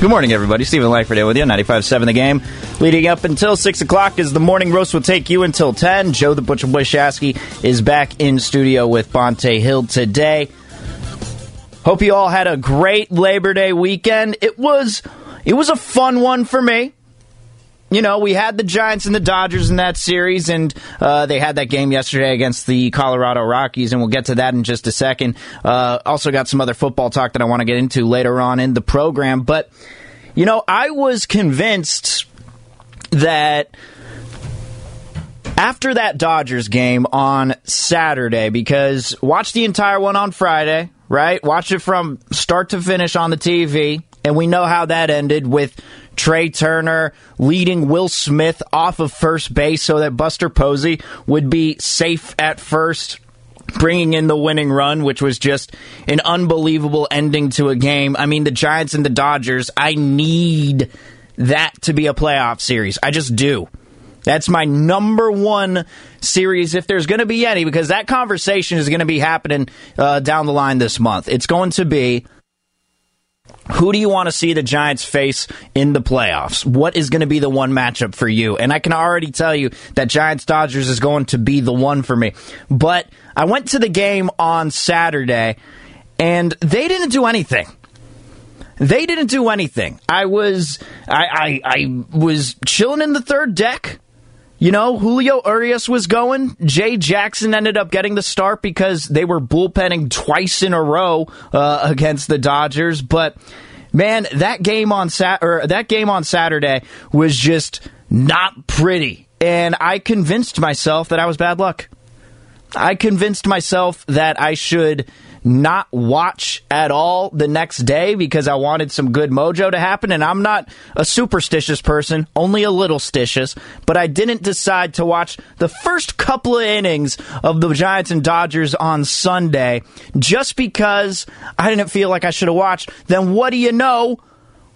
Good morning, everybody. Steven Langford here with you, 95.7 The Game. Leading up until 6 o'clock is the morning roast will take you until 10. Joe the Butcher Boy Shasky is back in studio with Bonta Hill today. Hope you all had a great Labor Day weekend. It was it was a fun one for me you know, we had the Giants and the Dodgers in that series, and uh, they had that game yesterday against the Colorado Rockies, and we'll get to that in just a second. Uh, also, got some other football talk that I want to get into later on in the program. But, you know, I was convinced that after that Dodgers game on Saturday, because watch the entire one on Friday, right? Watch it from start to finish on the TV, and we know how that ended with Trea Turner leading Will Smith off of first base so that Buster Posey would be safe at first. Bringing in the winning run, which was just an unbelievable ending to a game. I mean, the Giants and the Dodgers, I need that to be a playoff series. I just do. That's my number one series, if there's going to be any, because that conversation is going to be happening uh, down the line this month. It's going to be who do you want to see the Giants face in the playoffs? What is going to be the one matchup for you? And I can already tell you that Giants Dodgers is going to be the one for me. But I went to the game on Saturday and they didn't do anything. They didn't do anything. I was I, I, I was chilling in the third deck. You know, Julio Urias was going. Jay Jackson ended up getting the start because they were bullpenning twice in a row uh, against the Dodgers. But man, that game on Sat or that game on Saturday was just not pretty, and I convinced myself that I was bad luck. I convinced myself that I should not watch at all the next day because I wanted some good mojo to happen. And I'm not a superstitious person, only a little stitious, but I didn't decide to watch the first couple of innings of the Giants and Dodgers on Sunday just because I didn't feel like I should have watched. Then what do you know?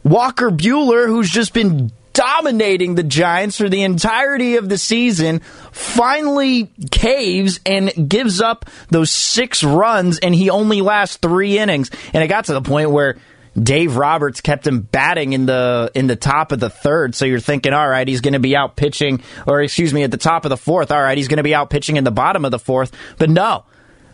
Walker Buehler, who's just been dominating the Giants for the entirety of the season, finally caves and gives up those six runs, and he only lasts three innings. And it got to the point where Dave Roberts kept him batting in the in the top of the third. So you're thinking, all right, he's going to be out pitching, or excuse me, at the top of the fourth. All right, he's going to be out pitching in the bottom of the fourth. But no.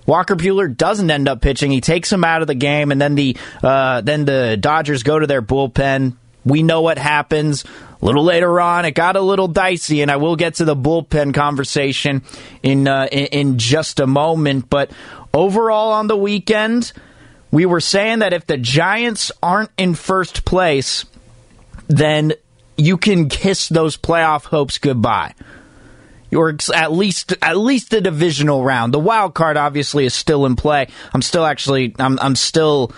Walker Buehler doesn't end up pitching. He takes him out of the game, and then the uh, then the Dodgers go to their bullpen We know what happens. A little later on, it got a little dicey, and I will get to the bullpen conversation in uh, in, in just a moment. But overall, on the weekend, we were saying that if the Giants aren't in first place, then you can kiss those playoff hopes goodbye. Or at least at least the divisional round. The wild card obviously is still in play. I'm still actually I'm I'm still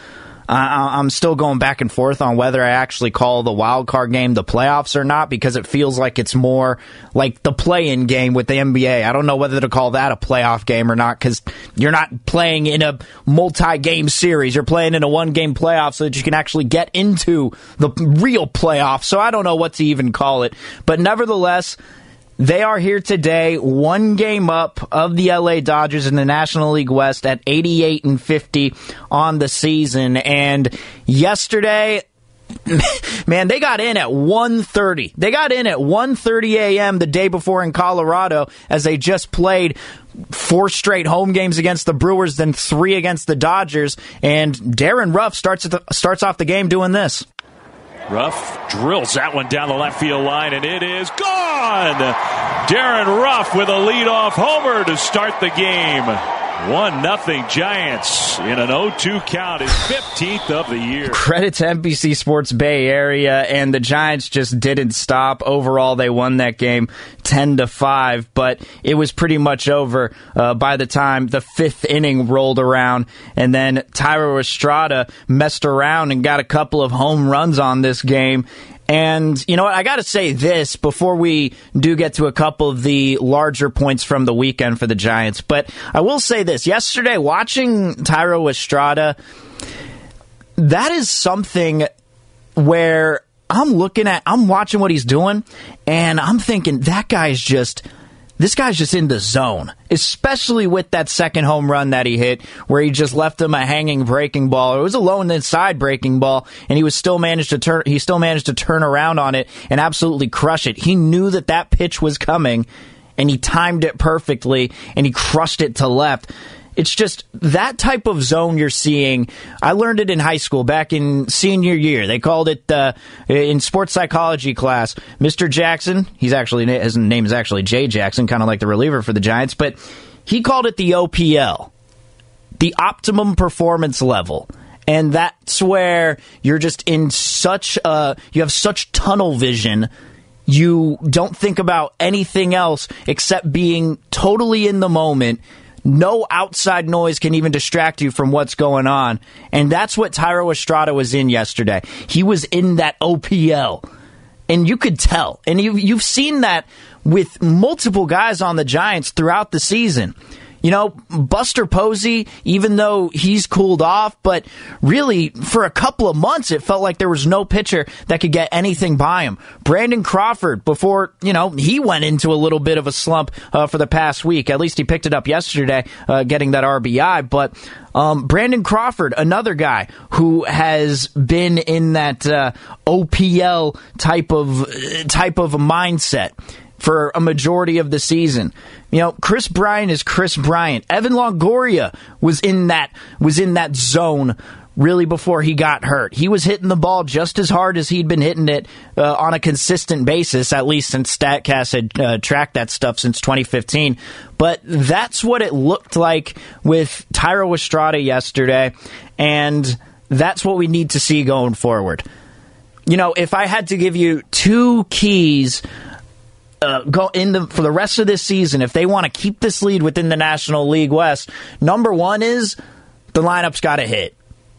I'm still going back and forth on whether I actually call the wild card game the playoffs or not because it feels like it's more like the play-in game with the NBA. I don't know whether to call that a playoff game or not because you're not playing in a multi-game series. You're playing in a one-game playoff so that you can actually get into the real playoff. So I don't know what to even call it, but nevertheless. They are here today, one game up of the LA Dodgers in the National League West at 88 and 50 on the season. And yesterday, man, they got in at 1:30. They got in at 1:30 a.m. the day before in Colorado as they just played four straight home games against the Brewers, then three against the Dodgers. And Darin Ruf starts the, starts off the game doing this. Ruf drills that one down the left field line, and it is gone. Darin Ruf with a leadoff homer to start the game. One nothing Giants in an 0-2 count is 15th of the year. Credit to NBC Sports Bay Area and the Giants just didn't stop. Overall, they won that game 10 to 5, but it was pretty much over uh, by the time the fifth inning rolled around. And then Thairo Estrada messed around and got a couple of home runs on this game. And you know what? I got to say this before we do get to a couple of the larger points from the weekend for the Giants. But I will say this: yesterday, watching Thairo Estrada, that is something where I'm looking at, I'm watching what he's doing, and I'm thinking that guy's just this guy's just in the zone, especially with that second home run that he hit, where he just left him a hanging breaking ball. It was a lone inside breaking ball, and he was still managed to turn. He still managed to turn around on it and absolutely crush it. He knew that that pitch was coming, and he timed it perfectly, and he crushed it to left. It's just that type of zone you're seeing. I learned it in high school back in senior year. They called it uh, in sports psychology class. Mr. Jackson, he's actually his name is actually Jay Jackson, kind of like the reliever for the Giants, but he called it the OPL, the optimum performance level. And that's where you're just in such a, you have such tunnel vision you don't think about anything else except being totally in the moment no outside noise can even distract you from what's going on. And that's what Thairo Estrada was in yesterday. He was in that OPL. And you could tell. And you've, you've seen that with multiple guys on the Giants throughout the season. You know, Buster Posey, even though he's cooled off, but really for a couple of months, it felt like there was no pitcher that could get anything by him. Brandon Crawford, before, you know, he went into a little bit of a slump uh, for the past week. At least he picked it up yesterday, uh, getting that RBI. But um, Brandon Crawford, another guy who has been in that uh, OPL type of type of mindset for a majority of the season. You know, Kris Bryant is Chris Bryant. Evan Longoria was in that was in that zone really before he got hurt. He was hitting the ball just as hard as he'd been hitting it uh, on a consistent basis, at least since StatCast had uh, tracked that stuff since 2015. But that's what it looked like with Thairo Estrada yesterday, and that's what we need to see going forward. You know, if I had to give you two keys uh, go in the for the rest of this season, if they want to keep this lead within the National League West, number one is the lineup's got to hit.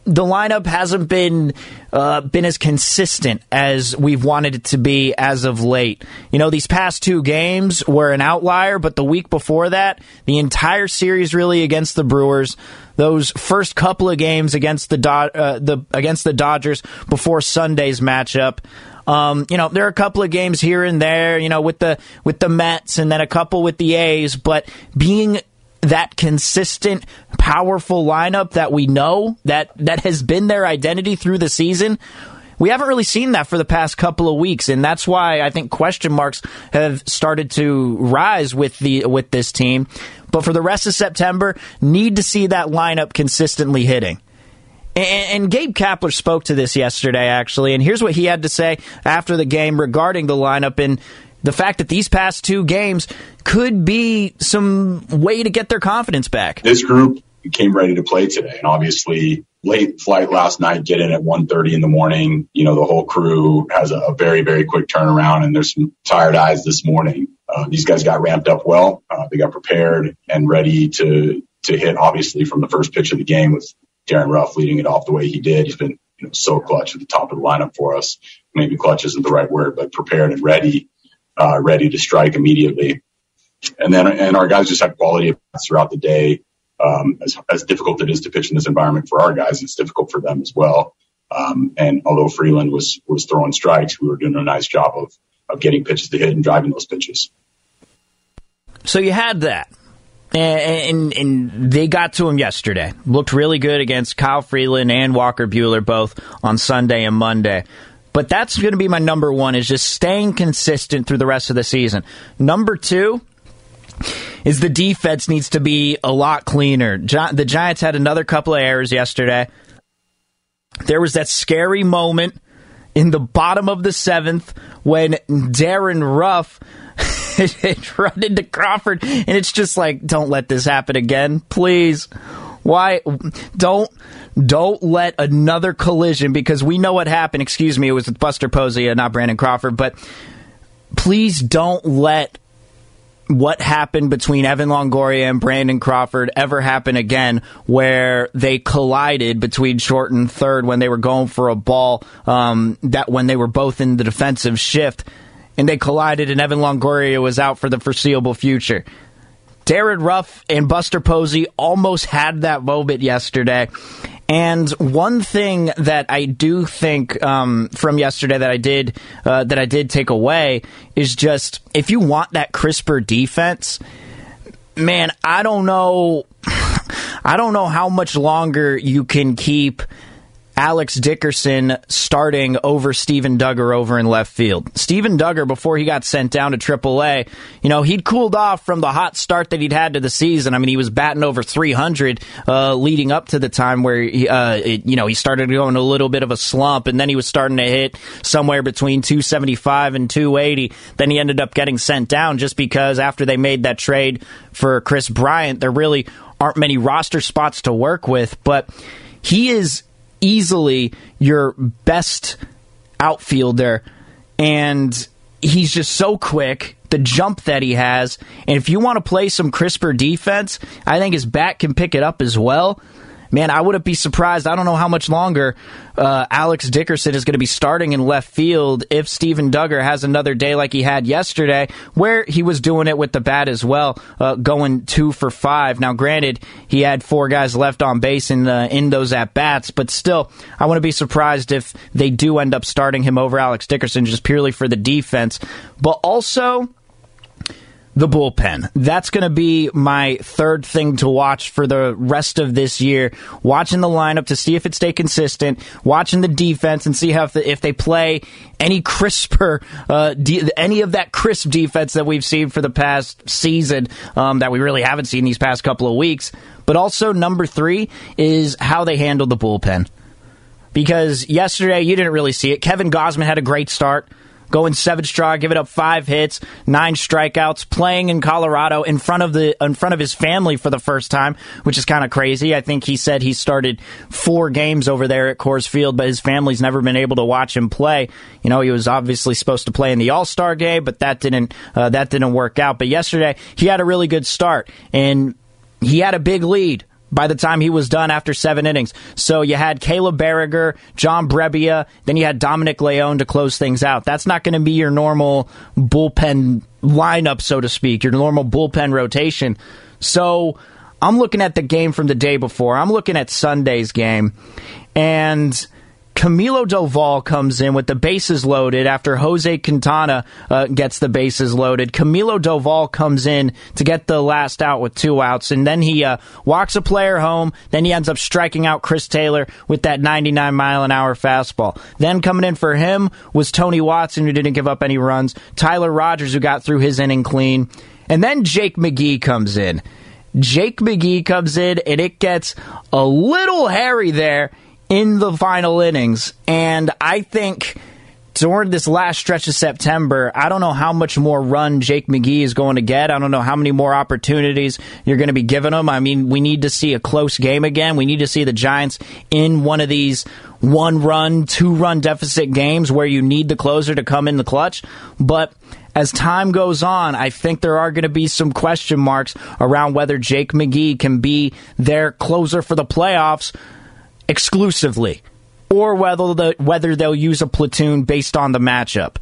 The lineup hasn't been uh, been as consistent as we've wanted it to be as of late. You know, these past two games were an outlier, but the week before that, the entire series really against the Brewers, those first couple of games against the Do- uh, the against the Dodgers before Sunday's matchup. Um, you know, there are a couple of games here and there, you know, with the with the Mets and then a couple with the A's, but being that consistent, powerful lineup that we know that that has been their identity through the season. We haven't really seen that for the past couple of weeks, and that's why I think question marks have started to rise with the with this team. But for the rest of September, need to see that lineup consistently hitting. And, Gabe Kapler spoke to this yesterday, actually, and here's what he had to say after the game regarding the lineup and the fact that these past two games could be some way to get their confidence back. This group came ready to play today, and obviously late flight last night, get in at 1.30 in the morning. You know, the whole crew has a, a very, very quick turnaround, and there's some tired eyes this morning. Uh, these guys got ramped up well. Uh, they got prepared and ready to to hit, obviously, from the first pitch of the game with Darin Ruf leading it off the way he did. He's been you know, so clutch at the top of the lineup for us. Maybe clutch isn't the right word, but prepared and ready, uh, ready to strike immediately. And then, and our guys just had quality throughout the day. Um, as, as difficult it is to pitch in this environment for our guys, it's difficult for them as well. Um, and although Freeland was, was throwing strikes, we were doing a nice job of, of getting pitches to hit and driving those pitches. So you had that. And, and, and, they got to him yesterday. Looked really good against Kyle Freeland and Walker Buehler both on Sunday and Monday. But that's going to be my number one is just staying consistent through the rest of the season. Number two is the defense needs to be a lot cleaner. the Giants had another couple of errors yesterday. There was that scary moment in the bottom of the seventh when Darin Ruf run into Crawford, and it's just like, don't let this happen again, please. Why don't don't let another collision because we know what happened. Excuse me, it was with Buster Posey not Brandon Crawford, but please don't let what happened between Evan Longoria and Brandon Crawford ever happen again, where they collided between short and third when they were going for a ball um, that when they were both in the defensive shift and they collided, and Evan Longoria was out for the foreseeable future. Darin Ruf and Buster Posey almost had that moment yesterday. And one thing that I do think um, from yesterday that I did uh, that I did take away is just if you want that crisper defense, man, I don't know, I don't know how much longer you can keep Alex Dickerson starting over Steven Duggar over in left field. Steven Duggar, before he got sent down to AAA, you know, he'd cooled off from the hot start that he'd had to the season. I mean, he was batting over 300 uh, leading up to the time where, he, uh, it, you know, he started going a little bit of a slump, and then he was starting to hit somewhere between 275 and 280. Then he ended up getting sent down just because after they made that trade for Kris Bryant, there really aren't many roster spots to work with, but he is easily your best outfielder, and he's just so quick. The jump that he has, and if you want to play some crisper defense, I think his bat can pick it up as well man, I wouldn't be surprised. I don't know how much longer uh, Alex Dickerson is going to be starting in left field if Steven Duggar has another day like he had yesterday, where he was doing it with the bat as well, uh, going two for five. Now, granted, he had four guys left on base in the, in those at bats, but still, I wouldn't be surprised if they do end up starting him over Alex Dickerson just purely for the defense. But also, the bullpen. That's going to be my third thing to watch for the rest of this year. Watching the lineup to see if it stay consistent. Watching the defense and see how if, the, if they play any crisper, uh, de- any of that crisp defense that we've seen for the past season um, that we really haven't seen these past couple of weeks. But also number three is how they handle the bullpen. Because yesterday you didn't really see it. Kevin Gausman had a great start going seven strong, giving up five hits, nine strikeouts, playing in Colorado in front of the in front of his family for the first time, which is kind of crazy. I think he said he started four games over there at Coors Field, but his family's never been able to watch him play. You know, he was obviously supposed to play in the All Star game, but that didn't uh, that didn't work out. But yesterday he had a really good start and he had a big lead by the time he was done after seven innings. So you had Caleb Baragar, John Brebbia, then you had Dominic Leone to close things out. That's not going to be your normal bullpen lineup, so to speak, your normal bullpen rotation. So I'm looking at the game from the day before. I'm looking at Sunday's game, and Camilo Doval comes in with the bases loaded after Jose Quintana uh, gets the bases loaded. Camilo Doval comes in to get the last out with two outs, and then he uh, walks a player home. Then he ends up striking out Chris Taylor with that 99 mile an hour fastball. Then coming in for him was Tony Watson, who didn't give up any runs, Tyler Rogers, who got through his inning clean, and then Jake McGee comes in. Jake McGee comes in, and it gets a little hairy there in the final innings. And I think during this last stretch of September, I don't know how much more run Jake McGee is going to get. I don't know how many more opportunities you're going to be giving him. I mean, we need to see a close game again. We need to see the Giants in one of these one run, two run deficit games where you need the closer to come in the clutch. But as time goes on, I think there are going to be some question marks around whether Jake McGee can be their closer for the playoffs exclusively or whether the, whether they'll use a platoon based on the matchup.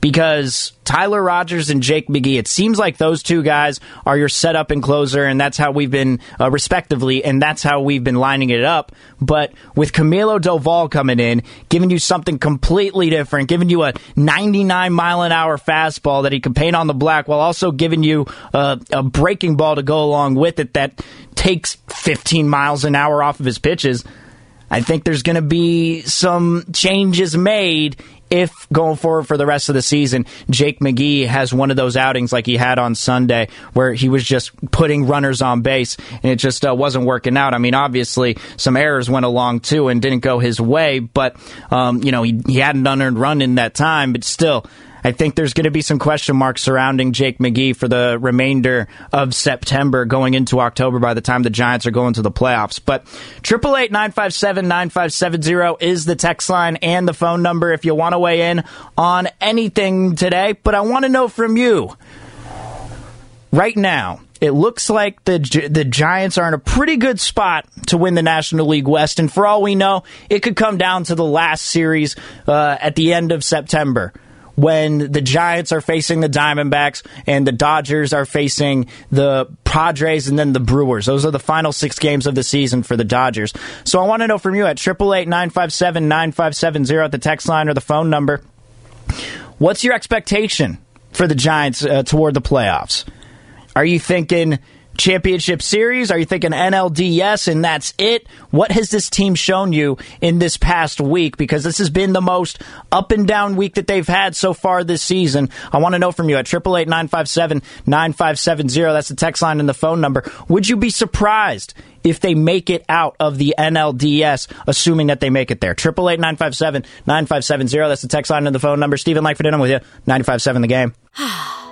Because Tyler Rogers and Jake McGee, it seems like those two guys are your setup and closer, and that's how we've been, uh, respectively, and that's how we've been lining it up. But with Camilo Doval coming in, giving you something completely different, giving you a 99 mile an hour fastball that he can paint on the black, while also giving you uh, a breaking ball to go along with it that takes 15 miles an hour off of his pitches. I think there's going to be some changes made if going forward for the rest of the season, Jake McGee has one of those outings like he had on Sunday where he was just putting runners on base and it just uh, wasn't working out. I mean, obviously, some errors went along too and didn't go his way, but, um, you know, he, he had an unearned run in that time, but still, I think there's going to be some question marks surrounding Jake McGee for the remainder of September going into October by the time the Giants are going to the playoffs. But 888-957-9570 is the text line and the phone number if you want to weigh in on anything today. But I want to know from you right now. It looks like the the Giants are in a pretty good spot to win the National League West, and for all we know, it could come down to the last series uh, at the end of September when the Giants are facing the Diamondbacks and the Dodgers are facing the Padres and then the Brewers. Those are the final six games of the season for the Dodgers. So I want to know from you at 888-957-9570 at the text line or the phone number. What's your expectation for the Giants uh, toward the playoffs? Are you thinking championship series? Are you thinking NLDS and that's it? What has this team shown you in this past week? Because this has been the most up and down week that they've had so far this season. I want to know from you at 888-957-9570. That's the text line and the phone number. Would you be surprised if they make it out of the NLDS, assuming that they make it there? 888-957-9570. That's the text line and the phone number. Steven Langford, I'm with you. 95.7 the game.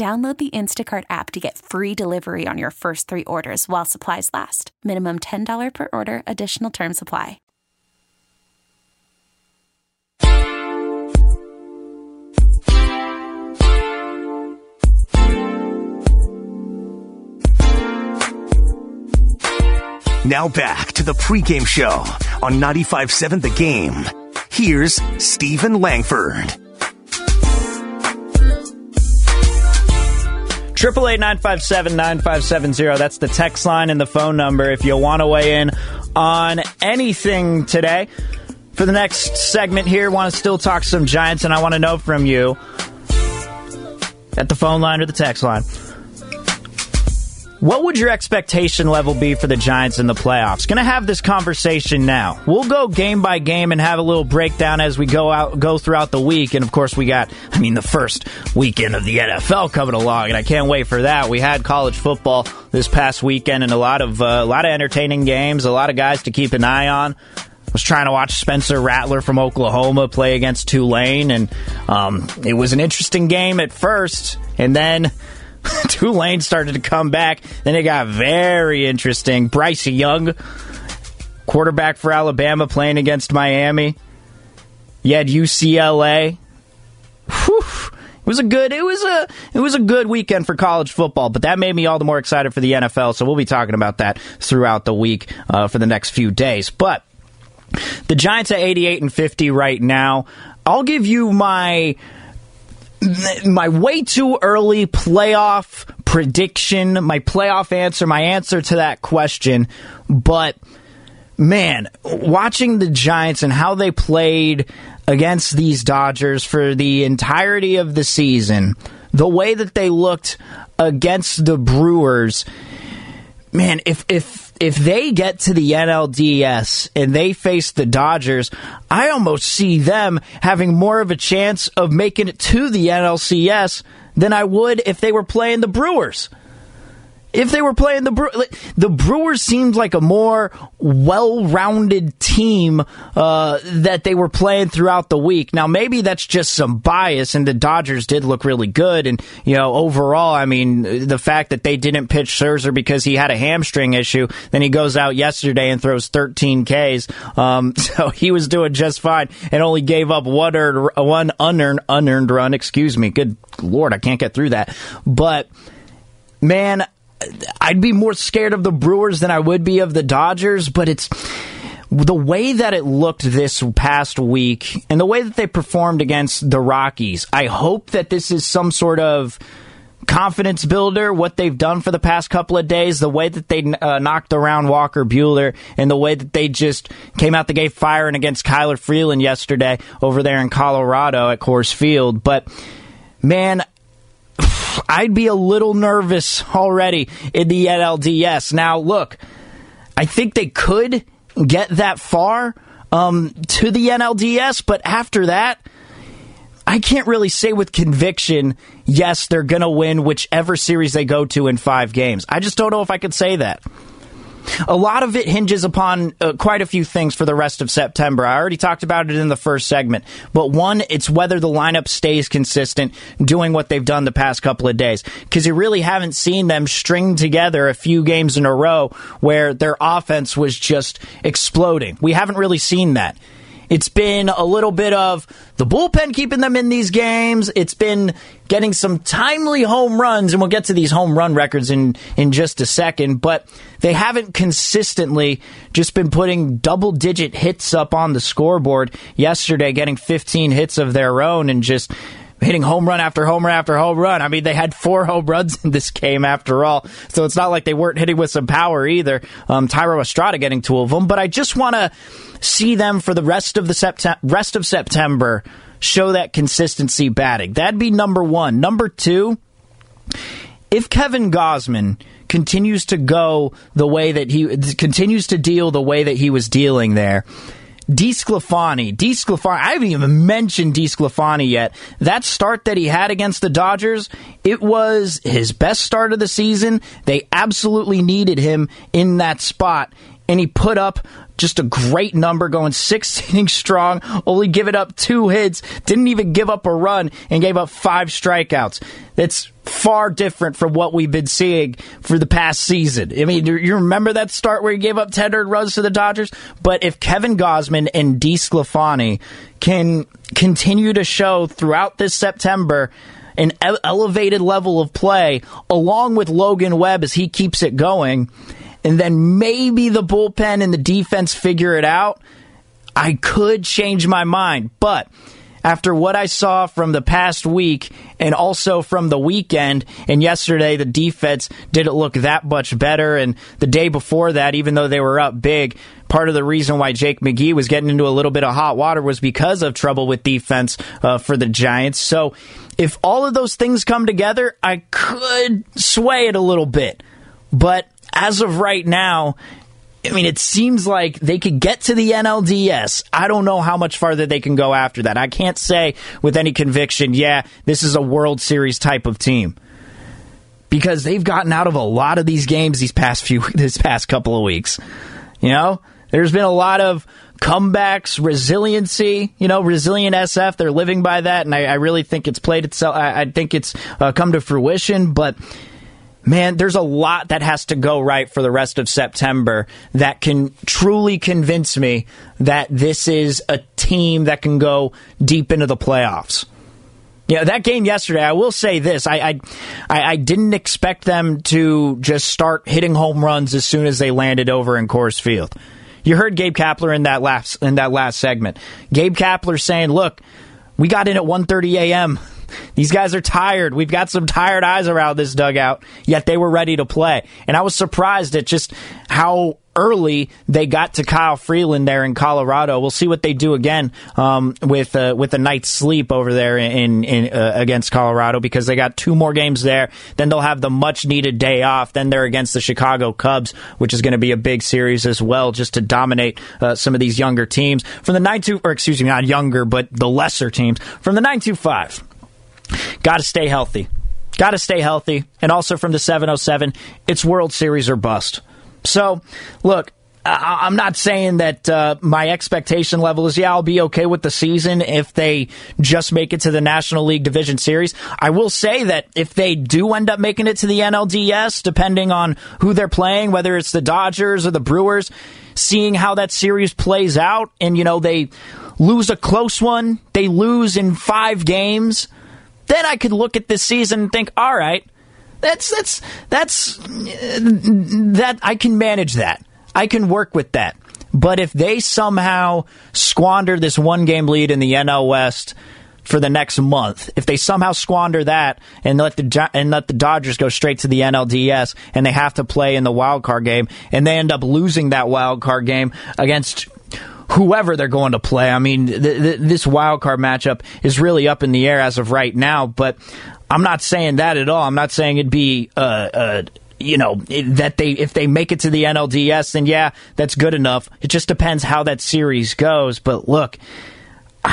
Download the Instacart app to get free delivery on your first three orders while supplies last. Minimum $10 per order, additional term supply. Now back to the pregame show on 95.7 The Game. Here's Steven Langford. Triple eight nine five seven nine five seven zero. That's the text line and the phone number if you want to weigh in on anything today. For the next segment here, want to still talk some Giants, and I want to know from you at the phone line or the text line. What would your expectation level be for the Giants in the playoffs? Going to have this conversation now. We'll go game by game and have a little breakdown as we go out go throughout the week. And of course, we got I mean the first weekend of the NFL coming along, and I can't wait for that. We had college football this past weekend and a lot of uh, a lot of entertaining games, a lot of guys to keep an eye on was trying to watch Spencer Rattler from Oklahoma play against Tulane, and um, it was an interesting game at first, and then Tulane started to come back. Then it got very interesting. Bryce Young, quarterback for Alabama, playing against Miami. You had UCLA. Whew. It was a good it was a it was a good weekend for college football, but that made me all the more excited for the NFL. So we'll be talking about that throughout the week uh, for the next few days. But the Giants at 88 and 50 right now. I'll give you my my way too early playoff prediction, my playoff answer, my answer to that question. But man, watching the Giants and how they played against these Dodgers for the entirety of the season, the way that they looked against the Brewers, man, if if if they get to the NLDS and they face the Dodgers, I almost see them having more of a chance of making it to the NLCS than I would if they were playing the Brewers if they were playing the Bre- the Brewers seemed like a more well-rounded team uh, that they were playing throughout the week. Now maybe that's just some bias, and the Dodgers did look really good. And you know overall, I mean the fact that they didn't pitch Scherzer because he had a hamstring issue, then he goes out yesterday and throws 13 Ks, um, so he was doing just fine and only gave up one earned, one unearned unearned run. Excuse me. Good lord, I can't get through that, but. Man, I'd be more scared of the Brewers than I would be of the Dodgers, but it's the way that it looked this past week and the way that they performed against the Rockies. I hope that this is some sort of confidence builder, what they've done for the past couple of days, the way that they uh, knocked around Walker Buehler, and the way that they just came out the gate firing against Kyler Freeland yesterday over there in Colorado at Coors Field. But man, I'd be a little nervous already in the NLDS. Now, look, I think they could get that far um, to the NLDS, but after that, I can't really say with conviction, yes, they're going to win whichever series they go to in five games. I just don't know if I could say that. A lot of it hinges upon uh, quite a few things for the rest of September. I already talked about it in the first segment. But one, it's whether the lineup stays consistent doing what they've done the past couple of days. Because you really haven't seen them string together a few games in a row where their offense was just exploding. We haven't really seen that. It's been a little bit of the bullpen keeping them in these games. It's been getting some timely home runs, and we'll get to these home run records in, in just a second, but they haven't consistently just been putting double digit hits up on the scoreboard. Yesterday, getting 15 hits of their own and just hitting home run after home run after home run. I mean, they had four home runs in this game after all, so it's not like they weren't hitting with some power either. Um, Thairo Estrada getting two of them, but I just want to see them for the rest of the sept- rest of September show that consistency batting. That'd be number one. Number two, if Kevin Gausman continues to go the way that he continues to deal the way that he was dealing there DeSclafani, DeSclafani, I haven't even mentioned DeSclafani yet. That start that he had against the Dodgers, it was his best start of the season. They absolutely needed him in that spot, and he put up just a great number, going six innings strong, only giving up two hits, didn't even give up a run, and gave up five strikeouts. That's far different from what we've been seeing for the past season. I mean, you remember that start where he gave up 10 runs to the Dodgers? But if Kevin Gausman and DeSclafani can continue to show throughout this September an elevated level of play, along with Logan Webb as he keeps it going, and then maybe the bullpen and the defense figure it out. I could change my mind. But after what I saw from the past week and also from the weekend and yesterday, the defense didn't look that much better. And the day before that, even though they were up big, part of the reason why Jake McGee was getting into a little bit of hot water was because of trouble with defense uh, for the Giants. So if all of those things come together, I could sway it a little bit. But as of right now, I mean, it seems like they could get to the NLDS. I don't know how much farther they can go after that. I can't say with any conviction, yeah, this is a World Series type of team. Because they've gotten out of a lot of these games these past few this past couple of weeks. You know? There's been a lot of comebacks, resiliency, you know, resilient SF. They're living by that, and I, I really think it's played itself. I, I think it's uh, come to fruition, but man, there's a lot that has to go right for the rest of September that can truly convince me that this is a team that can go deep into the playoffs. Yeah, that game yesterday. I will say this: I, I, I didn't expect them to just start hitting home runs as soon as they landed over in Coors Field. You heard Gabe Kapler in that last in that last segment. Gabe Kapler saying, "Look, we got in at 1:30 a.m. These guys are tired. We've got some tired eyes around this dugout, yet they were ready to play. And I was surprised at just how early they got to Kyle Freeland there in Colorado. We'll see what they do again um, with uh, with a night's sleep over there in, in uh, against Colorado because they got two more games there. Then they'll have the much needed day off. Then they're against the Chicago Cubs, which is going to be a big series as well, just to dominate uh, some of these younger teams from the nine two or excuse me, not younger, but the lesser teams from the nine two five. Got to stay healthy. Got to stay healthy. And also from the 707, it's World Series or bust. So, look, I- am not saying that uh, my expectation level is, yeah, I'll be okay with the season if they just make it to the National League Division Series. I will say that if they do end up making it to the NLDS, depending on who they're playing, whether it's the Dodgers or the Brewers, seeing how that series plays out, and, you know, they lose a close one, they lose in five games then I could look at this season and think, all right, that's that's that's uh, that I can manage that. I can work with that. But if they somehow squander this one game lead in the NL West for the next month, if they somehow squander that and let the and let the Dodgers go straight to the NLDS and they have to play in the wild card game and they end up losing that wild card game against whoever they're going to play. I mean, th- th- this wild card matchup is really up in the air as of right now, but I'm not saying that at all. I'm not saying it'd be uh, uh, you know that they if they make it to the NLDS, then yeah, that's good enough. It just depends how that series goes. But look,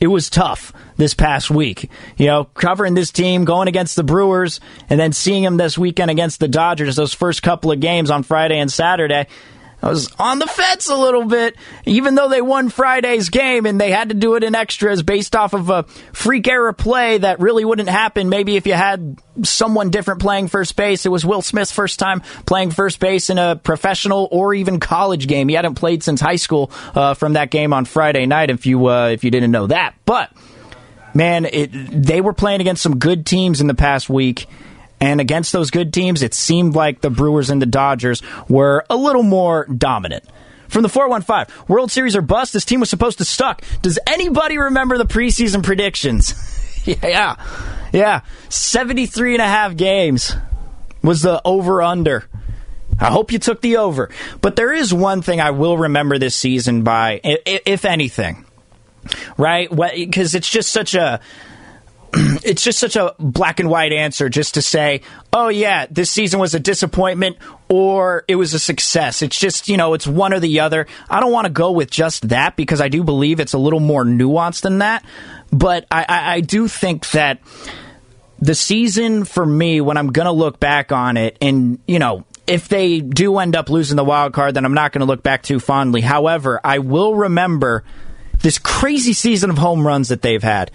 it was tough this past week. You know, covering this team, going against the Brewers, and then seeing them this weekend against the Dodgers. Those first couple of games on Friday and Saturday. I was on the fence a little bit, even though they won Friday's game and they had to do it in extras based off of a freak error play that really wouldn't happen. Maybe if you had someone different playing first base. It was Will Smith's first time playing first base in a professional or even college game. He hadn't played since high school uh, from that game on Friday night. If you uh, if you didn't know that, but man, it, they were playing against some good teams in the past week and against those good teams, it seemed like the Brewers and the Dodgers were a little more dominant. From the 415, World Series or bust, this team was supposed to suck. Does anybody remember the preseason predictions? yeah, yeah. 73 and a half games was the over under. I hope you took the over. But there is one thing I will remember this season by, if anything, right? Because it's just such a it's just such a black and white answer just to say, oh, yeah, this season was a disappointment or it was a success. It's just, you know, it's one or the other. I don't want to go with just that because I do believe it's a little more nuanced than that. But I, I, I do think that the season for me, when I'm going to look back on it, and, you know, if they do end up losing the wild card, then I'm not going to look back too fondly. However, I will remember this crazy season of home runs that they've had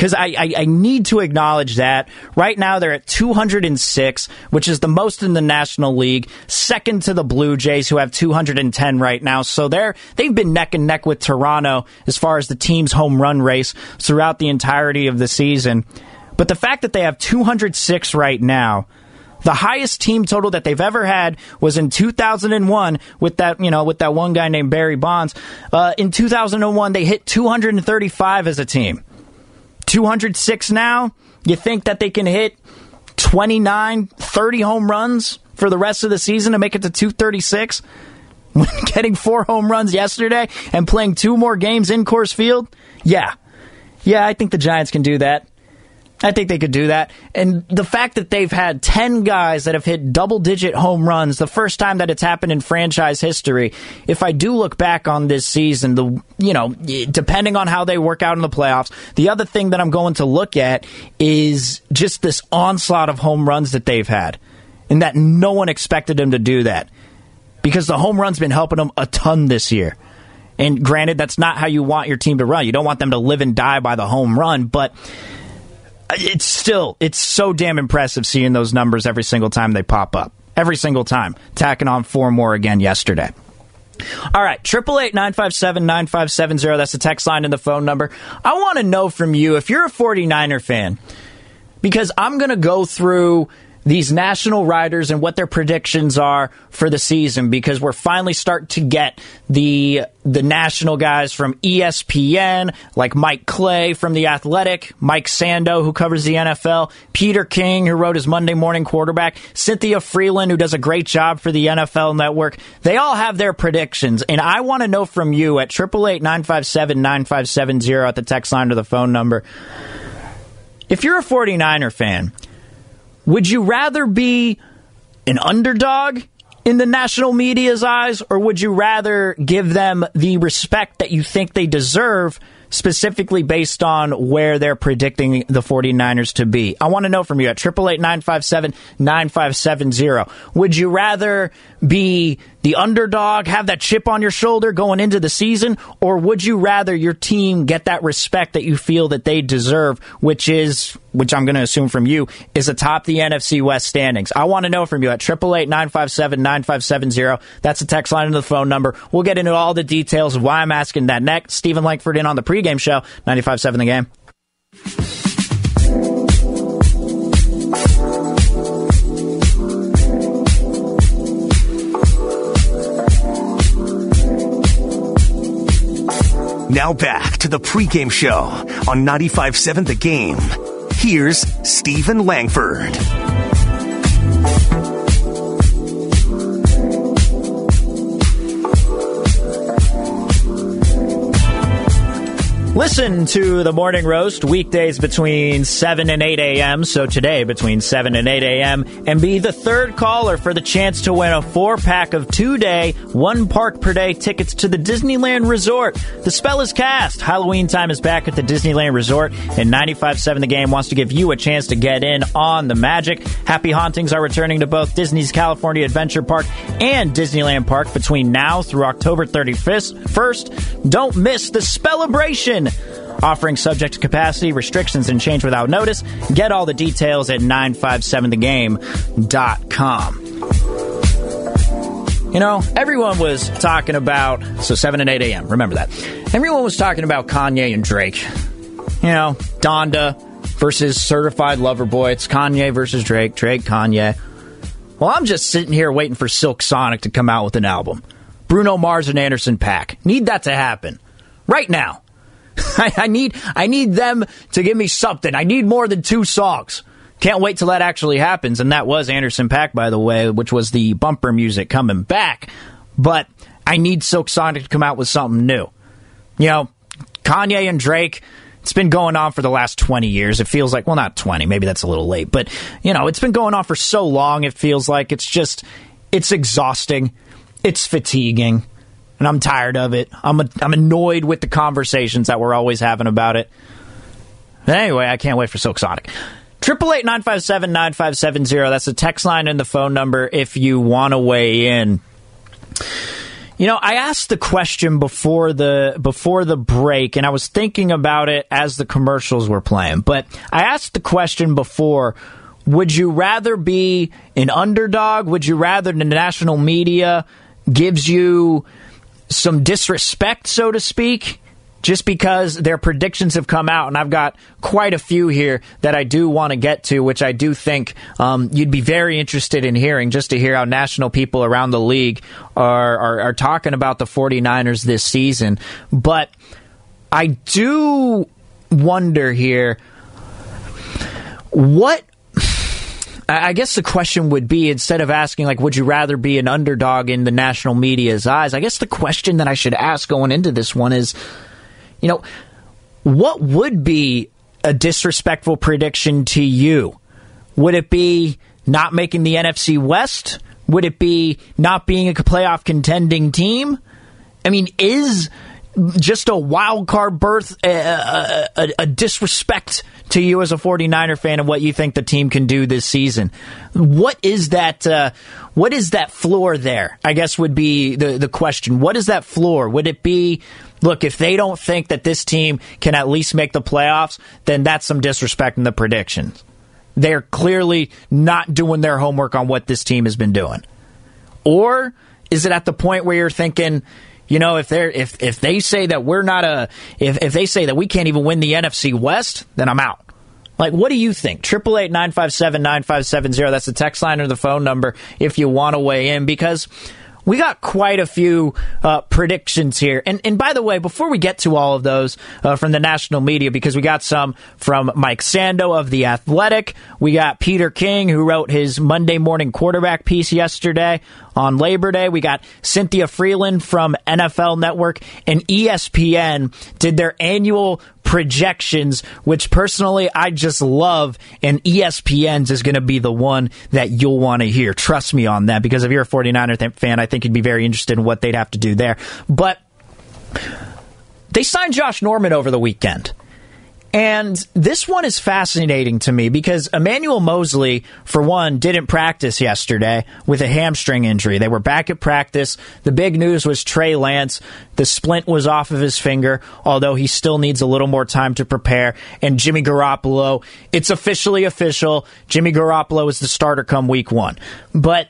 because I, I, I, need to acknowledge that. Right now, they're at 206, which is the most in the National League, second to the Blue Jays, who have 210 right now. So they're, they've been neck and neck with Toronto as far as the team's home run race throughout the entirety of the season. But the fact that they have 206 right now, The highest team total that they've ever had was in 2001 with that, you know, with that one guy named Barry Bonds. Uh, in 2001, they hit 235 as a team. 206 now. You think that they can hit 29, 30 home runs for the rest of the season to make it to 236? Getting four home runs yesterday and playing two more games in Coors Field? Yeah. Yeah, I think the Giants can do that. I think they could do that. And the fact that they've had 10 guys that have hit double digit home runs, the first time that it's happened in franchise history. If I do look back on this season, the, you know, depending on how they work out in the playoffs, the other thing that I'm going to look at is just this onslaught of home runs that they've had. And that no one expected them to do that. Because the home run's been helping them a ton this year. And granted, that's not how you want your team to run. You don't want them to live and die by the home run, but it's still it's so damn impressive seeing those numbers every single time they pop up. Every single time. Tacking on four more again yesterday. All right, triple eight nine five seven nine five seven zero. That's the text line and the phone number. I want to know from you if you're a 49er fan, because I'm going to go through these national writers and what their predictions are for the season because we're finally starting to get the the national guys from ESPN like Mike Clay from the Athletic, Mike Sando who covers the NFL, Peter King who wrote his Monday Morning Quarterback, Cynthia Frelund who does a great job for the NFL Network. They all have their predictions and I want to know from you at 888-957-9570 at the text line or the phone number. If you're a 49er fan, would you rather be an underdog in the national media's eyes, or would you rather give them the respect that you think they deserve specifically based on where they're predicting the 49ers to be. I want to know from you at 888-957-9570. Would you rather be the underdog, have that chip on your shoulder going into the season, or would you rather your team get that respect that you feel that they deserve, which is, which I'm going to assume from you, is atop the NFC West standings? I want to know from you at 888-957-9570. That's the text line and the phone number. We'll get into all the details of why I'm asking that next. Steven Langford in on the pregame show, 95.7 The Game. Now back to the pregame show on 95.7 The Game. Here's Steven Langford. Listen to the morning roast weekdays between 7 and 8 a.m. So today between 7 and 8 a.m. and be the third caller for the chance to win a four pack of two day, one park per day tickets to the Disneyland Resort. The spell is cast. Halloween time is back at the Disneyland Resort and 95.7 The Game wants to give you a chance to get in on the magic. Happy hauntings are returning to both Disney's California Adventure Park and Disneyland Park between now through October 31st. First, Don't miss the celebration offering subject to capacity, restrictions, and change without notice. Get all the details at 957thegame.com. You know, everyone was talking about, so 7 and 8 a.m., remember that. Everyone was talking about Kanye and Drake. You know, Donda versus Certified Lover Boy. It's Kanye versus Drake, Drake, Kanye. Well, I'm just sitting here waiting for Silk Sonic to come out with an album. Bruno Mars and Anderson .Paak. Need that to happen. Right now. I, need I need them to give me something. I need more than two songs. Can't wait till that actually happens. And that was Anderson .Paak, by the way, which was the bumper music coming back. But I need Silk Sonic to come out with something new. You know, Kanye and Drake. It's been going on for the last 20 years. It feels like, well, not 20, maybe that's a little late, but, you know, it's been going on for so long, it feels like it's just, it's exhausting. It's fatiguing and I'm tired of it. I'm a, I'm annoyed with the conversations that we're always having about it. Anyway, I can't wait for Silk Sonic. Triple eight nine five seven nine five seven zero. That's the text line and the phone number if you want to weigh in. You know, I asked the question before the before the break, and I was thinking about it as the commercials were playing. But I asked the question before: Would you rather be an underdog? Would you rather the national media gives you some disrespect, so to speak, just because their predictions have come out, and I've got quite a few here that I do want to get to, which I do think um, you'd be very interested in hearing, just to hear how national people around the league are, are, are talking about the 49ers this season. But I do wonder here what I guess the question would be instead of asking, like, would you rather be an underdog in the national media's eyes? I guess the question that I should ask going into this one is, you know, what would be a disrespectful prediction to you? Would it be not making the NFC West? Would it be not being a playoff contending team? I mean, is just a wild card berth a, a, a, a, disrespect to you as a 49er fan of what you think the team can do this season. What is that uh, what is that floor there i guess would be the, the question. What is that floor? Would it be look if they don't think that this team can at least make the playoffs then that's some disrespect in the predictions. They're clearly not doing their homework on what this team has been doing. Or is it at the point where you're thinking you know, if they're if if they say that we're not a if if they say that we can't even win the NFC West, then I'm out. Like, what do you think? Triple eight nine five seven nine five seven zero. That's the text line or the phone number if you want to weigh in because we got quite a few uh, predictions here. And, and by the way, before we get to all of those uh, from the national media, because we got some from Mike Sando of The Athletic, we got Peter King, who wrote his Monday morning quarterback piece yesterday on Labor Day. We got Cynthia Frelund from NFL Network and ESPN did their annual projections, which personally I just love, and ESPN's is going to be the one that you'll want to hear. Trust me on that, because if you're a 49er fan, I think you'd be very interested in what they'd have to do there. But they signed Josh Norman over the weekend. And this one is fascinating to me because Emmanuel Moseley, for one, didn't practice yesterday with a hamstring injury. They were back at practice. The big news was Trey Lance. The splint was off of his finger, although he still needs a little more time to prepare. And Jimmy Garoppolo, it's officially official. Jimmy Garoppolo is the starter come week one. But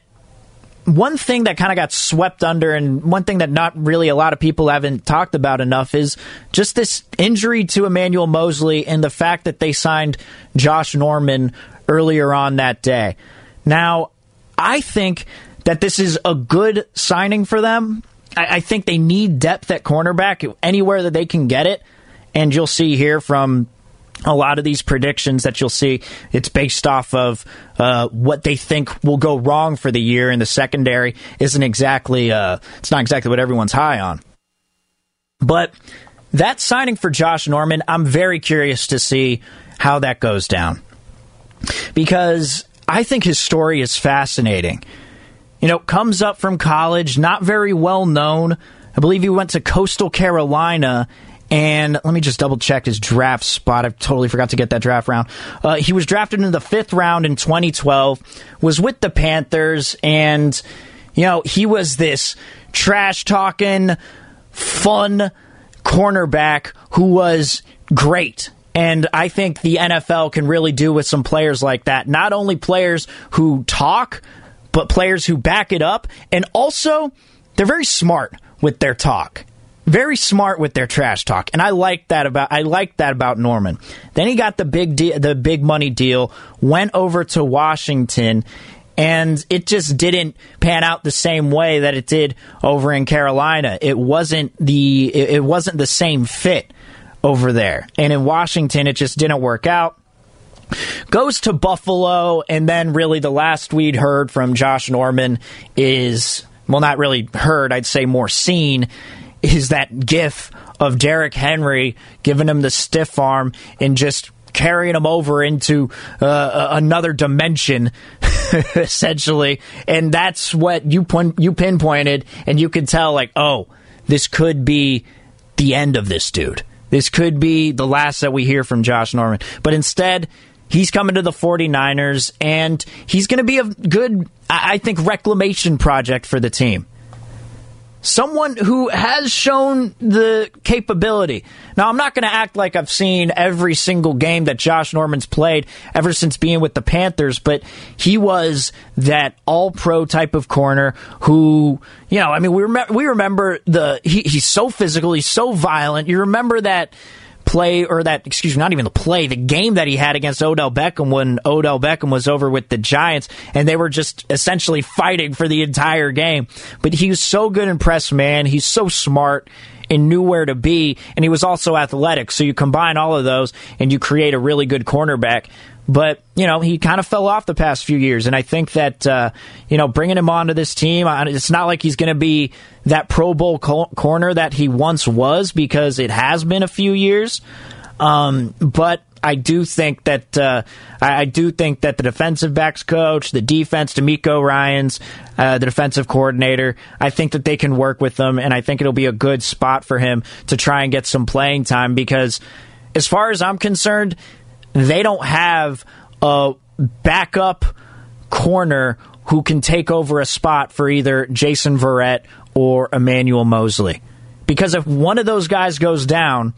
one thing that kind of got swept under, and one thing that not really a lot of people haven't talked about enough is just this injury to Emmanuel Moseley and the fact that they signed Josh Norman earlier on that day. Now, I think that this is a good signing for them. I, I think they need depth at cornerback anywhere that they can get it. And you'll see here from a lot of these predictions that you'll see, it's based off of uh, what they think will go wrong for the year, and the secondary isn't exactly uh, it's not exactly what everyone's high on. But that signing for Josh Norman, I'm very curious to see how that goes down because I think his story is fascinating. You know, comes up from college, not very well known. I believe he went to Coastal Carolina and let me just double check his draft spot. I totally forgot to get that draft round. Uh, he was drafted in the fifth round in 2012, was with the Panthers, and, you know, he was this trash talking, fun cornerback who was great. And I think the NFL can really do with some players like that. Not only players who talk, but players who back it up. And also, they're very smart with their talk very smart with their trash talk, and I like that about I like that about Norman. Then he got the big de- the big money deal, went over to Washington, and it just didn't pan out the same way that it did over in Carolina. It wasn't the it wasn't the same fit over there, and in Washington, it just didn't work out goes to Buffalo, and then really the last we'd heard from Josh Norman is well, not really heard, I'd say more seen is that gif of Derrick Henry giving him the stiff arm and just carrying him over into uh, another dimension essentially. And that's what you point, you pinpointed and you could tell like oh this could be the end of this dude. This could be the last that we hear from Josh Norman. But instead he's coming to the 49ers and he's going to be a good I think reclamation project for the team someone who has shown the capability. Now, I'm not going to act like I've seen every single game that Josh Norman's played ever since being with the Panthers, but he was that all pro type of corner who, you know, I mean, we, rem- we remember the, he, he's so physical, he's so violent. You remember that play or that excuse me, not even the play, the game that he had against Odell Beckham when Odell Beckham was over with the Giants and they were just essentially fighting for the entire game. But he was so good in press man. He's so smart and knew where to be, and he was also athletic. So you combine all of those and you create a really good cornerback. But you know he kind of fell off the past few years, and I think that uh, you know bringing him onto this team, it's not like he's going to be that Pro Bowl corner that he once was because it has been a few years. Um, but I do think that uh, I, do think that the defensive backs coach, the defense, DeMeco Ryans, uh, the defensive coordinator, I think that they can work with them, and I think it'll be a good spot for him to try and get some playing time because, as far as I'm concerned, they don't have a backup corner who can take over a spot for either Jason Verrett or Emmanuel Moseley. Because if one of those guys goes down,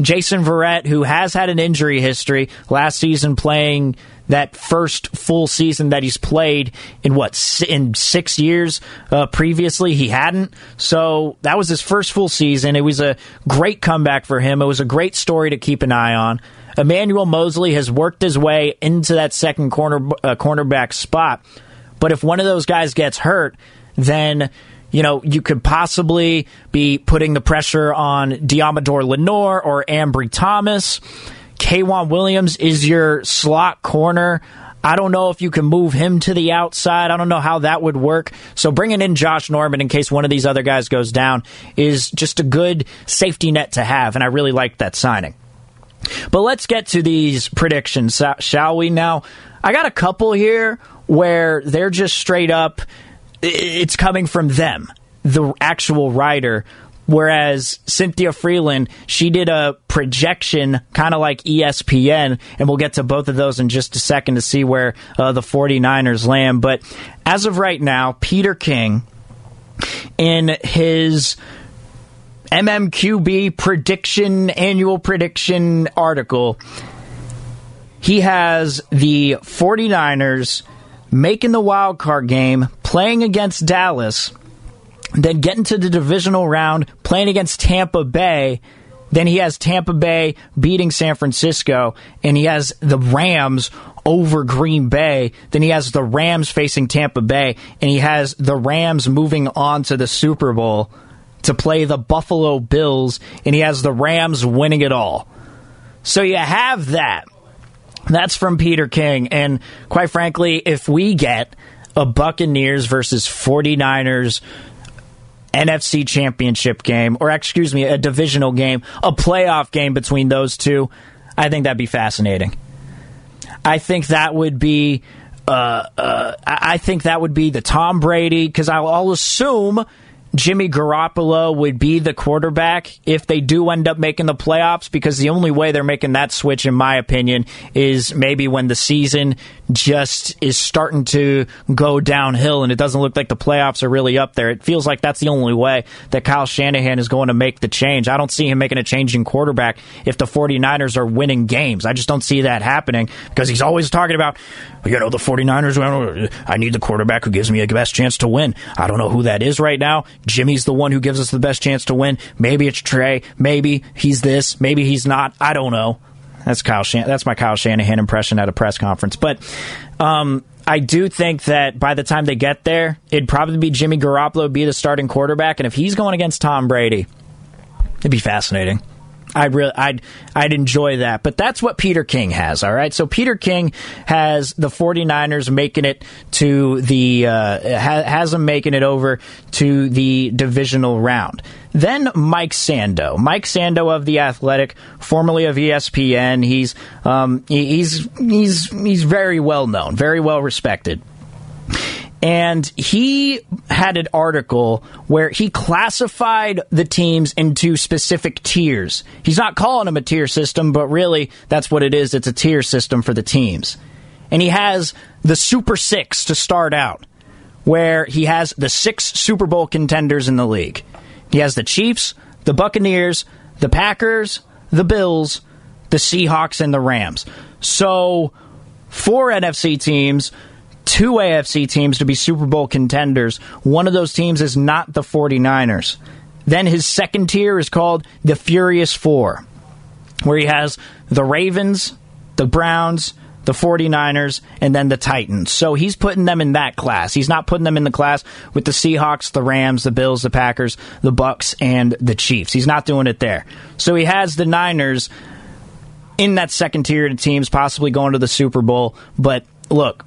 Jason Verrett, who has had an injury history last season playing that first full season that he's played in what in six years uh, previously he hadn't. So that was his first full season. It was a great comeback for him. It was a great story to keep an eye on Emmanuel Moseley has worked his way into that second corner uh, cornerback spot but if one of those guys gets hurt then you know, you could possibly be putting the pressure on Deommodre Lenoir or Ambry Thomas. K'Waun Williams is your slot corner. I don't know if you can move him to the outside. I don't know how that would work. So bringing in Josh Norman in case one of these other guys goes down is just a good safety net to have, and I really like that signing. But let's get to these predictions, shall we? Now, I got a couple here where they're just straight up it's coming from them, the actual writer. Whereas Cynthia Frelund, she did a projection kind of like ESPN, and we'll get to both of those in just a second to see where uh, the 49ers land. But as of right now, Peter King, in his MMQB prediction, annual prediction article, he has the 49ers making the wild card game, playing against Dallas, then getting to the divisional round, playing against Tampa Bay. Then he has Tampa Bay beating San Francisco, and he has the Rams over Green Bay. Then he has the Rams facing Tampa Bay, and he has the Rams moving on to the Super Bowl to play the Buffalo Bills, and he has the Rams winning it all. So you have that. That's from Peter King. And quite frankly, if we get a Buccaneers versus 49ers NFC championship game, or excuse me, a divisional game, a playoff game between those two, I think that'd be fascinating. I think that would be. Uh, uh, I think that would be the Tom Brady because I'll, I'll assume Jimmy Garoppolo would be the quarterback if they do end up making the playoffs because the only way they're making that switch, in my opinion, is maybe when the season just is starting to go downhill and it doesn't look like the playoffs are really up there. It feels like that's the only way that Kyle Shanahan is going to make the change. I don't see him making a change in quarterback if the 49ers are winning games. I just don't see that happening because he's always talking about, you know, the 49ers, I need the quarterback who gives me the best chance to win. I don't know who that is right now. Jimmy's the one who gives us the best chance to win. Maybe it's Trey. Maybe he's this. Maybe he's not. I don't know. That's Kyle. Shan- that's my Kyle Shanahan impression at a press conference. But um, I do think that by the time they get there, it'd probably be Jimmy Garoppolo be the starting quarterback, and if he's going against Tom Brady, it'd be fascinating. I really, I'd, I'd enjoy that. But that's what Peter King has, all right? So Peter King has the 49ers making it to the, uh, ha- has them making it over to the divisional round. Then Mike Sando, Mike Sando of the Athletic, formerly of ESPN. He's, um, he's, he's, he's very well known, very well respected and he had an article where he classified the teams into specific tiers. He's not calling them a tier system, but really that's what it is. It's a tier system for the teams. And he has the Super Six to start out, where he has the six Super Bowl contenders in the league. He has the Chiefs, the Buccaneers, the Packers, the Bills, the Seahawks, and the Rams. So, four NFC teams, two AFC teams to be Super Bowl contenders. One of those teams is not the 49ers. Then his second tier is called the Furious Four, where he has the Ravens, the Browns, the 49ers, and then the Titans. So he's putting them in that class. He's not putting them in the class with the Seahawks, the Rams, the Bills, the Packers, the Bucks, and the Chiefs. He's not doing it there. So he has the Niners in that second tier of teams, possibly going to the Super Bowl. But look,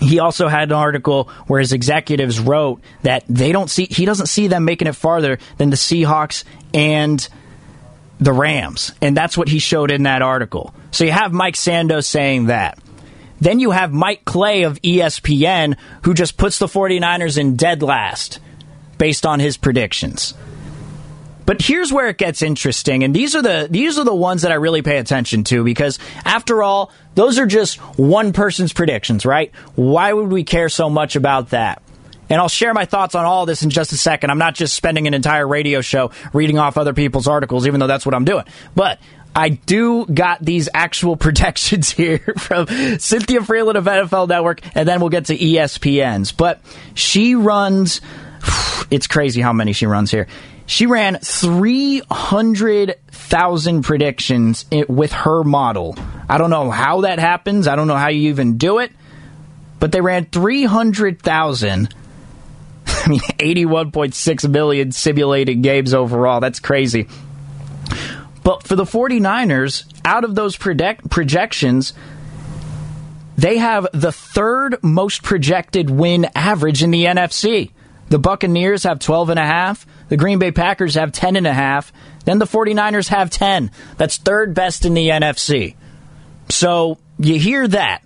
he also had an article where his executives wrote that they don't see he doesn't see them making it farther than the Seahawks and the Rams. And that's what he showed in that article. So you have Mike Sando saying that. Then you have Mike Clay of ESPN who just puts the 49ers in dead last based on his predictions. But here's where it gets interesting, and these are the these are the ones that I really pay attention to because after all, those are just one person's predictions, right? Why would we care so much about that? And I'll share my thoughts on all this in just a second. I'm not just spending an entire radio show reading off other people's articles, even though that's what I'm doing. But I do got these actual projections here from Cynthia Frelund of NFL Network, and then we'll get to ESPN's. But she runs, it's crazy how many she runs here. She ran 300,000 predictions with her model. I don't know how that happens. I don't know how you even do it. But they ran 300,000. I mean, 81.6 million simulated games overall. That's crazy. But for the 49ers, out of those project- projections, they have the third most projected win average in the NFC. The Buccaneers have 12 and a half. The Green Bay Packers have 10 and a half. Then the 49ers have 10. That's third best in the NFC. So you hear that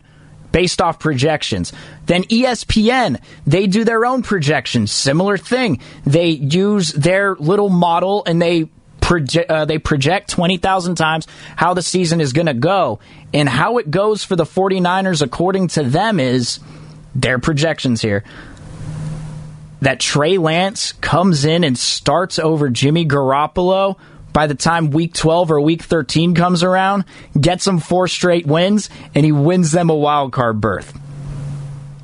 based off projections. Then ESPN, they do their own projections. Similar thing. They use their little model and they project, uh, they project 20,000 times how the season is going to go. And how it goes for the 49ers, according to them, is their projections here that Trey Lance comes in and starts over Jimmy Garoppolo by the time week 12 or week 13 comes around, gets them four straight wins, and he wins them a wild card berth.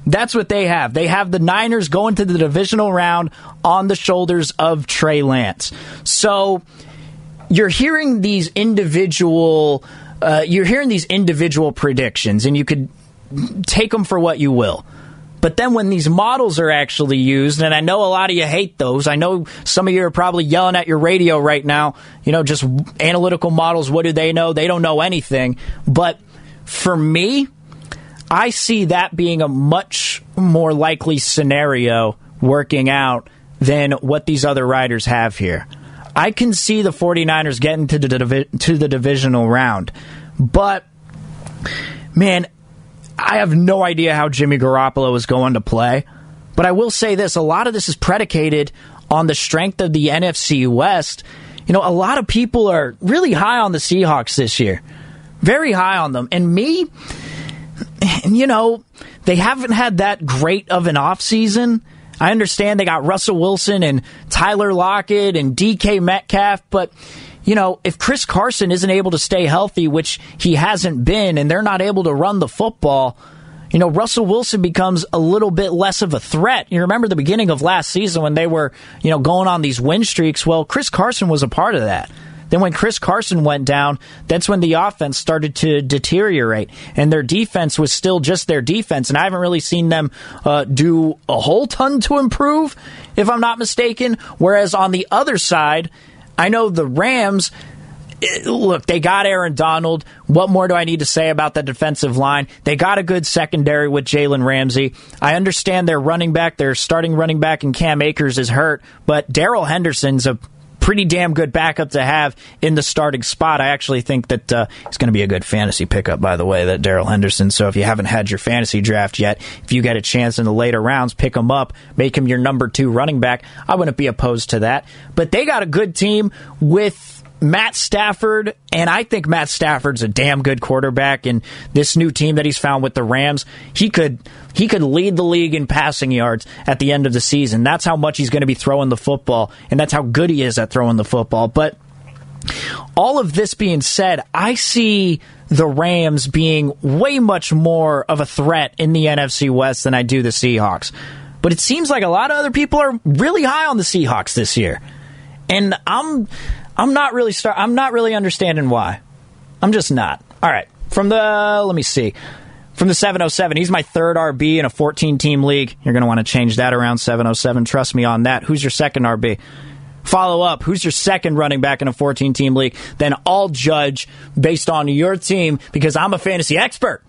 That's what they have. They have the Niners going to the divisional round on the shoulders of Trey Lance. So you're hearing these individual, uh, you're hearing these individual predictions, and you could take them for what you will. But then when these models are actually used, and I know a lot of you hate those, I know some of you are probably yelling at your radio right now, you know, just analytical models, what do they know? They don't know anything. But for me, I see that being a much more likely scenario working out than what these other riders have here. I can see the 49ers getting to the, to the divisional round. But, man, I have no idea how Jimmy Garoppolo is going to play. But I will say this a lot of this is predicated on the strength of the NFC West. You know, a lot of people are really high on the Seahawks this year. Very high on them. And me, you know, they haven't had that great of an offseason. I understand they got Russell Wilson and Tyler Lockett and DK Metcalf, but you know, if Chris Carson isn't able to stay healthy, which he hasn't been, and they're not able to run the football, you know, Russell Wilson becomes a little bit less of a threat. You remember the beginning of last season when they were, you know, going on these win streaks? Well, Chris Carson was a part of that. Then when Chris Carson went down, that's when the offense started to deteriorate, and their defense was still just their defense. And I haven't really seen them uh, do a whole ton to improve, if I'm not mistaken. Whereas on the other side, I know the Rams eh, look, they got Aaron Donald. What more do I need to say about the defensive line? They got a good secondary with Jalen Ramsey. I understand their running back, their starting running back, and Cam Akers is hurt, but Darrell Henderson's a pretty damn good backup to have in the starting spot. I actually think that uh, it's going to be a good fantasy pickup, by the way, that Darrell Henderson. So if you haven't had your fantasy draft yet, if you get a chance in the later rounds, pick him up, make him your number two running back. I wouldn't be opposed to that. But they got a good team with Matt Stafford, and I think Matt Stafford's a damn good quarterback, and this new team that he's found with the Rams, he could he could lead the league in passing yards at the end of the season. That's how much he's going to be throwing the football, and that's how good he is at throwing the football. But all of this being said, I see the Rams being way much more of a threat in the NFC West than I do the Seahawks. But it seems like a lot of other people are really high on the Seahawks this year. And I'm I'm not really start I'm not really understanding why. I'm just not. All right. From the let me see. From the 707, he's my third RB in a 14 team league. You're going to want to change that around 707. Trust me on that. Who's your second RB? Follow up, who's your second running back in a 14 team league? Then I'll judge based on your team because I'm a fantasy expert.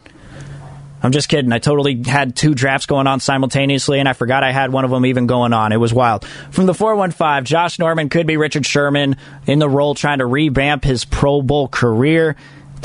I'm just kidding. I totally had two drafts going on simultaneously, and I forgot I had one of them even going on. It was wild. From the 415, Josh Norman could be Richard Sherman in the role trying to revamp his Pro Bowl career.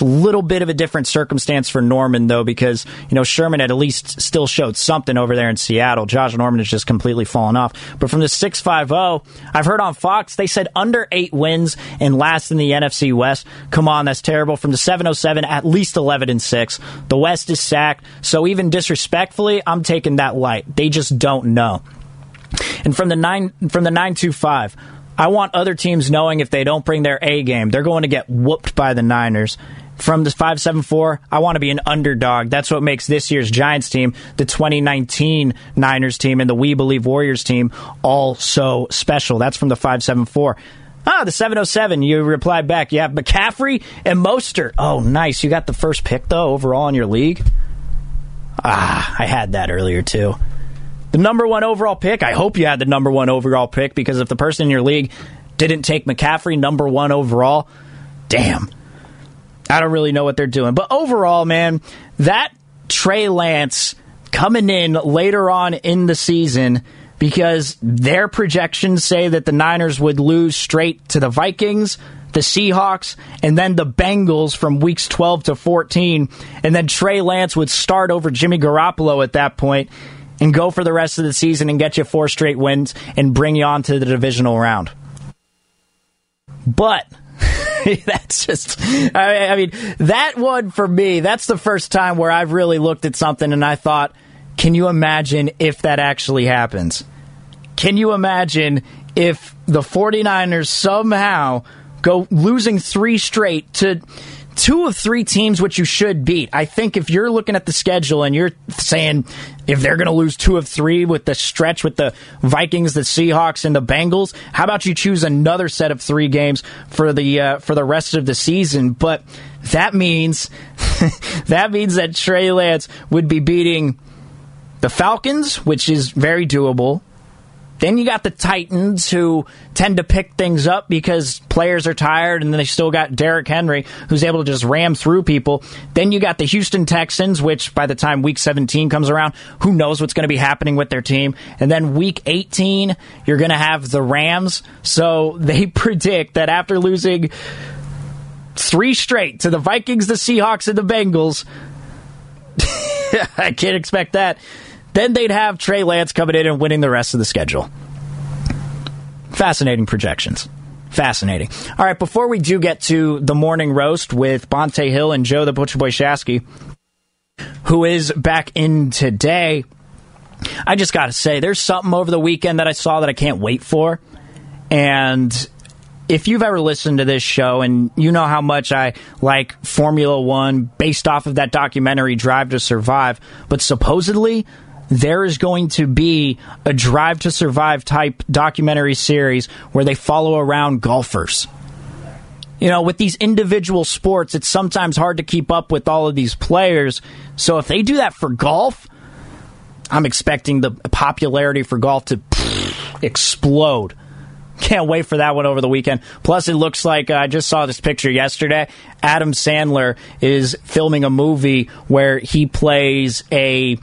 A little bit of a different circumstance for Norman, though, because, you know, Sherman had at least still showed something over there in Seattle. Josh Norman has just completely fallen off. But from the 650, I've heard on Fox, they said under eight wins and last in the NFC West. Come on, that's terrible. From the 707, at least 11 and 6. The West is sacked. So even disrespectfully, I'm taking that light. They just don't know. And from the nine from the 925, I want other teams knowing if they don't bring their A game, they're going to get whooped by the Niners from the 574, I want to be an underdog. That's what makes this year's Giants team, the 2019 Niners team, and the We Believe Warriors team all so special. That's from the 574. Ah, the 707, you replied back. You have McCaffrey and Mostert. Oh, nice. You got the first pick, though, overall in your league? Ah, I had that earlier, too. The number one overall pick, I hope you had the number one overall pick because if the person in your league didn't take McCaffrey number one overall, damn. I don't really know what they're doing. But overall, man, that Trey Lance coming in later on in the season because their projections say that the Niners would lose straight to the Vikings, the Seahawks, and then the Bengals from weeks 12 to 14. And then Trey Lance would start over Jimmy Garoppolo at that point and go for the rest of the season and get you four straight wins and bring you on to the divisional round. But that's just, I, mean, that one for me, that's the first time where I've really looked at something and I thought, can you imagine if that actually happens? Can you imagine if the 49ers somehow go losing three straight to two of three teams which you should beat. I think if you're looking at the schedule and you're saying if they're going to lose two of three with the stretch with the Vikings, the Seahawks, and the Bengals, how about you choose another set of three games for the uh, for the rest of the season? But that means that means that Trey Lance would be beating the Falcons, which is very doable. Then you got the Titans who tend to pick things up because players are tired, and then they still got Derrick Henry who's able to just ram through people. Then you got the Houston Texans, which by the time week 17 comes around, who knows what's going to be happening with their team. And then week 18, you're going to have the Rams. So they predict that after losing three straight to the Vikings, the Seahawks, and the Bengals, I can't expect that then they'd have Trey Lance coming in and winning the rest of the schedule. Fascinating projections. Fascinating. All right, before we do get to the morning roast with Bonta Hill and Joe the Butcher Boy Shasky, who is back in today, I just got to say, there's something over the weekend that I saw that I can't wait for. And if you've ever listened to this show and you know how much I like Formula One based off of that documentary Drive to Survive, but supposedly there is going to be a Drive to Survive type documentary series where they follow around golfers. You know, with these individual sports, it's sometimes hard to keep up with all of these players. So if they do that for golf, I'm expecting the popularity for golf to explode. Can't wait for that one over the weekend. Plus, it looks like uh, I just saw this picture yesterday. Adam Sandler is filming a movie where he plays a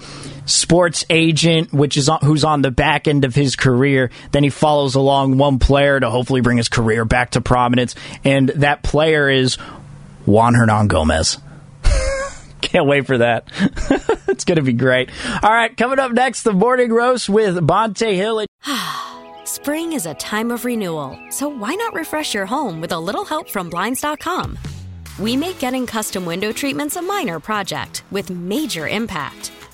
sports agent, which is on, who's on the back end of his career. Then he follows along one player to hopefully bring his career back to prominence, and that player is Juan Hernangómez. Can't wait for that. it's going to be great. All right, coming up next, the morning roast with Bonta Hill. Spring is a time of renewal, so why not refresh your home with a little help from Blinds.com? We make getting custom window treatments a minor project with major impact.